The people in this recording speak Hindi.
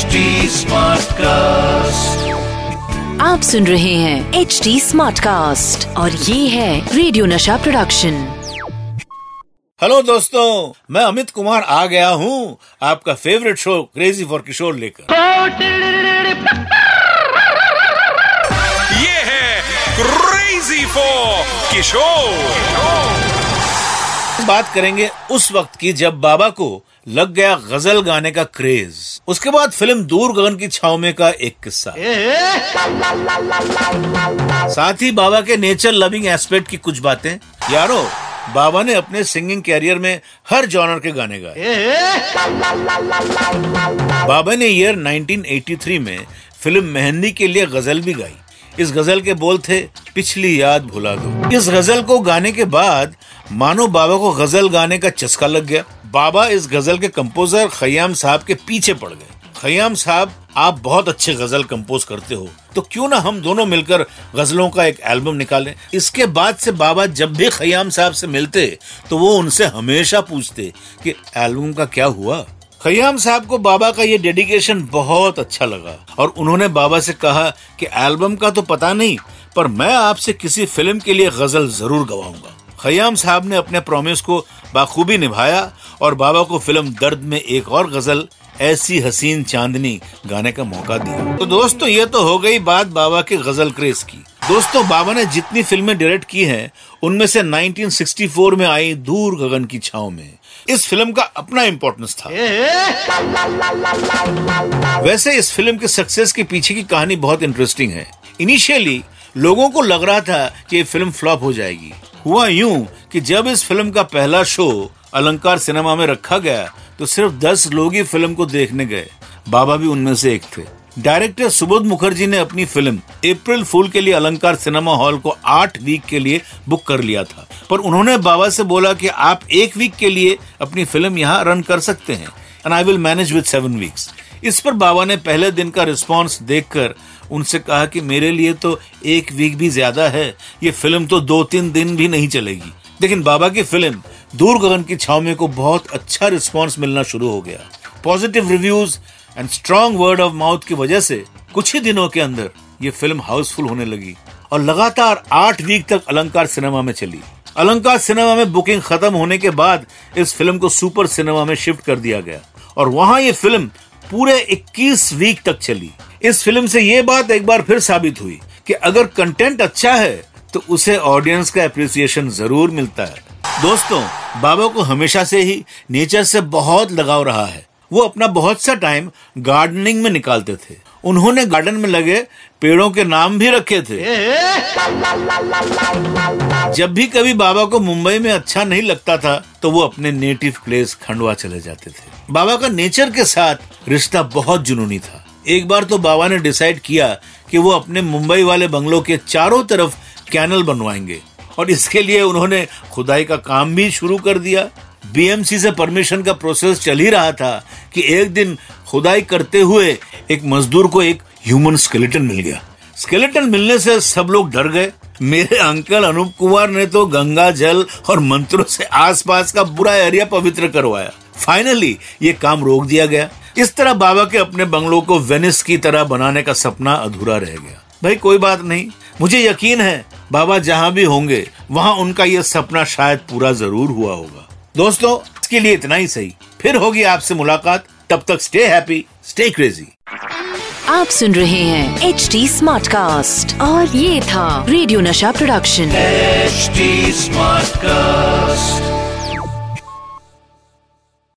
HD कास्ट आप सुन रहे हैं एच डी स्मार्ट कास्ट और ये है रेडियो नशा प्रोडक्शन हेलो दोस्तों मैं अमित कुमार आ गया हूँ आपका favourite show crazy for Kishore लेकर। ये है क्रेजी फॉर किशोर बात करेंगे उस वक्त की जब बाबा को लग गया गज़ल गाने का क्रेज। उसके बाद फ़िल्म दूर गगन की छाव में का एक किस्सा। साथ ही बाबा के नेचर लविंग एस्पेक्ट की कुछ बातें। यारो बाबा ने अपने सिंगिंग कैरियर में हर जॉनर के गाने गाए। बाबा ने ईयर 1983 में फ़िल्म मेहंदी के लिए गज़ल भी गाई। इस गज़ल के बोल थे पिछली याद भुला दो। इस गज़ल को गाने के बाद मानो बाबा को गज़ल गाने का चस्का लग गया। बाबा इस गज़ल के कंपोजर खयाम साहब के पीछे पड़ गए। खयाम साहब, आप बहुत अच्छे गज़ल कंपोज करते हो तो क्यों ना हम दोनों मिलकर गजलों का एक एल्बम निकालें? इसके बाद से बाबा जब भी खयाम साहब से मिलते तो वो उनसे हमेशा पूछते कि एल्बम का क्या हुआ? खयाम साहब को बाबा का ये डेडिकेशन बहुत अच्छा लगा, और उन्होंने बाबा से कहा कि एल्बम का तो पता नहीं, पर मैं आपसे किसी फ़िल्म के लिए गज़ल ज़रूर गवाऊँगा। खयाम साहब ने अपने प्रॉमिस को बाखूबी निभाया और बाबा को फ़िल्म दर्द में एक और गज़ल, ऐसी हसीन चांदनी, गाने का मौका दिया। तो दोस्तों, ये तो हो गई बात बाबा के गज़ल क्रेज की। दोस्तों, बाबा ने जितनी फ़िल्में डायरेक्ट की हैं, उनमें से 1964 में आई दूर गगन की छाव में। इस फ़िल्म का अपना इम्पोर्टेंस था। वैसे इस फ़िल्म के सक्सेस के पीछे की कहानी बहुत इंटरेस्टिंग है। इनिशियली लोगों को लग रहा था कि ये फ़िल्म फ्लॉप हो जाएगी। हुआ यूँ कि जब इस फ़िल्म का पहला शो अलंकार सिनेमा में रखा गया तो सिर्फ़ दस लोग ही फ़िल्म को देखने गए। बाबा भी उनमें से एक थे। डायरेक्टर सुबोध मुखर्जी ने अपनी फ़िल्म अप्रैल फूल के लिए अलंकार सिनेमा हॉल को आठ वीक के लिए बुक कर लिया था। पर उन्होंने बाबा से बोला कि आप एक वीक के लिए अपनी फ़िल्म यहाँ रन कर सकते हैं and I will manage with seven weeks इस पर बाबा ने पहले दिन का रिस्पॉन्स देखकर उनसे कहा कि मेरे लिए तो एक वीक भी ज़्यादा है, ये फ़िल्म तो दो तीन दिन भी नहीं चलेगी। लेकिन बाबा की फ़िल्म दूर गगन की छाव में को बहुत अच्छा रिस्पॉन्स मिलना शुरू हो गया। Positive reviews and strong word of mouth की वजह से कुछ ही दिनों के अंदर ये फ़िल्म हाउसफुल होने लगी और लगातार आठ वीक तक अलंकार सिनेमा में चली। अलंकार सिनेमा में बुकिंग खत्म होने के बाद इस फ़िल्म को सुपर सिनेमा में शिफ्ट कर दिया गया और वहाँ ये फ़िल्म पूरे 21 वीक तक चली। इस फ़िल्म से ये बात एक बार फिर साबित हुई कि अगर कंटेंट अच्छा है तो उसे ऑडियंस का अप्रिसिएशन ज़रूर मिलता है। दोस्तों बाबा को हमेशा से ही नेचर से बहुत लगाव रहा है। वो अपना बहुत सा टाइम गार्डनिंग में निकालते थे। उन्होंने गार्डन में लगे पेड़ों के नाम भी रखे थे। जब भी कभी बाबा को मुंबई में अच्छा नहीं लगता था तो वो अपने नेटिव प्लेस खंडवा चले जाते थे। बाबा का नेचर के साथ रिश्ता बहुत जुनूनी था। एक बार तो बाबा ने डिसाइड किया कि वो अपने मुंबई वाले बंगलों के चारों तरफ़ कैनल बनवाएँगे। और इसके लिए उन्होंने खुदाई का काम भी शुरू कर दिया। बीएमसी से परमिशन का प्रोसेस चल ही रहा था कि एक दिन खुदाई करते हुए एक मजदूर को एक ह्यूमन स्केलेटन मिल गया। स्केलेटन मिलने से सब लोग डर गए। मेरे अंकल अनूप कुमार ने तो गंगा जल और मंत्रों से आसपास का बुरा एरिया पवित्र करवाया। फाइनली ये काम रोक दिया गया। इस तरह बाबा के अपने बंगलों को वेनिस की तरह बनाने का सपना अधूरा रह गया। भाई, कोई बात नहीं। मुझे यकीन है बाबा जहाँ भी होंगे वहाँ उनका यह सपना शायद पूरा ज़रूर हुआ होगा। दोस्तों इसके लिए इतना ही सही। फिर होगी आपसे मुलाकात। तब तक स्टे हैप्पी स्टे क्रेजी आप सुन रहे हैं एच डी स्मार्ट कास्ट और ये था रेडियो नशा प्रोडक्शन एच स्मार्ट Smartcast.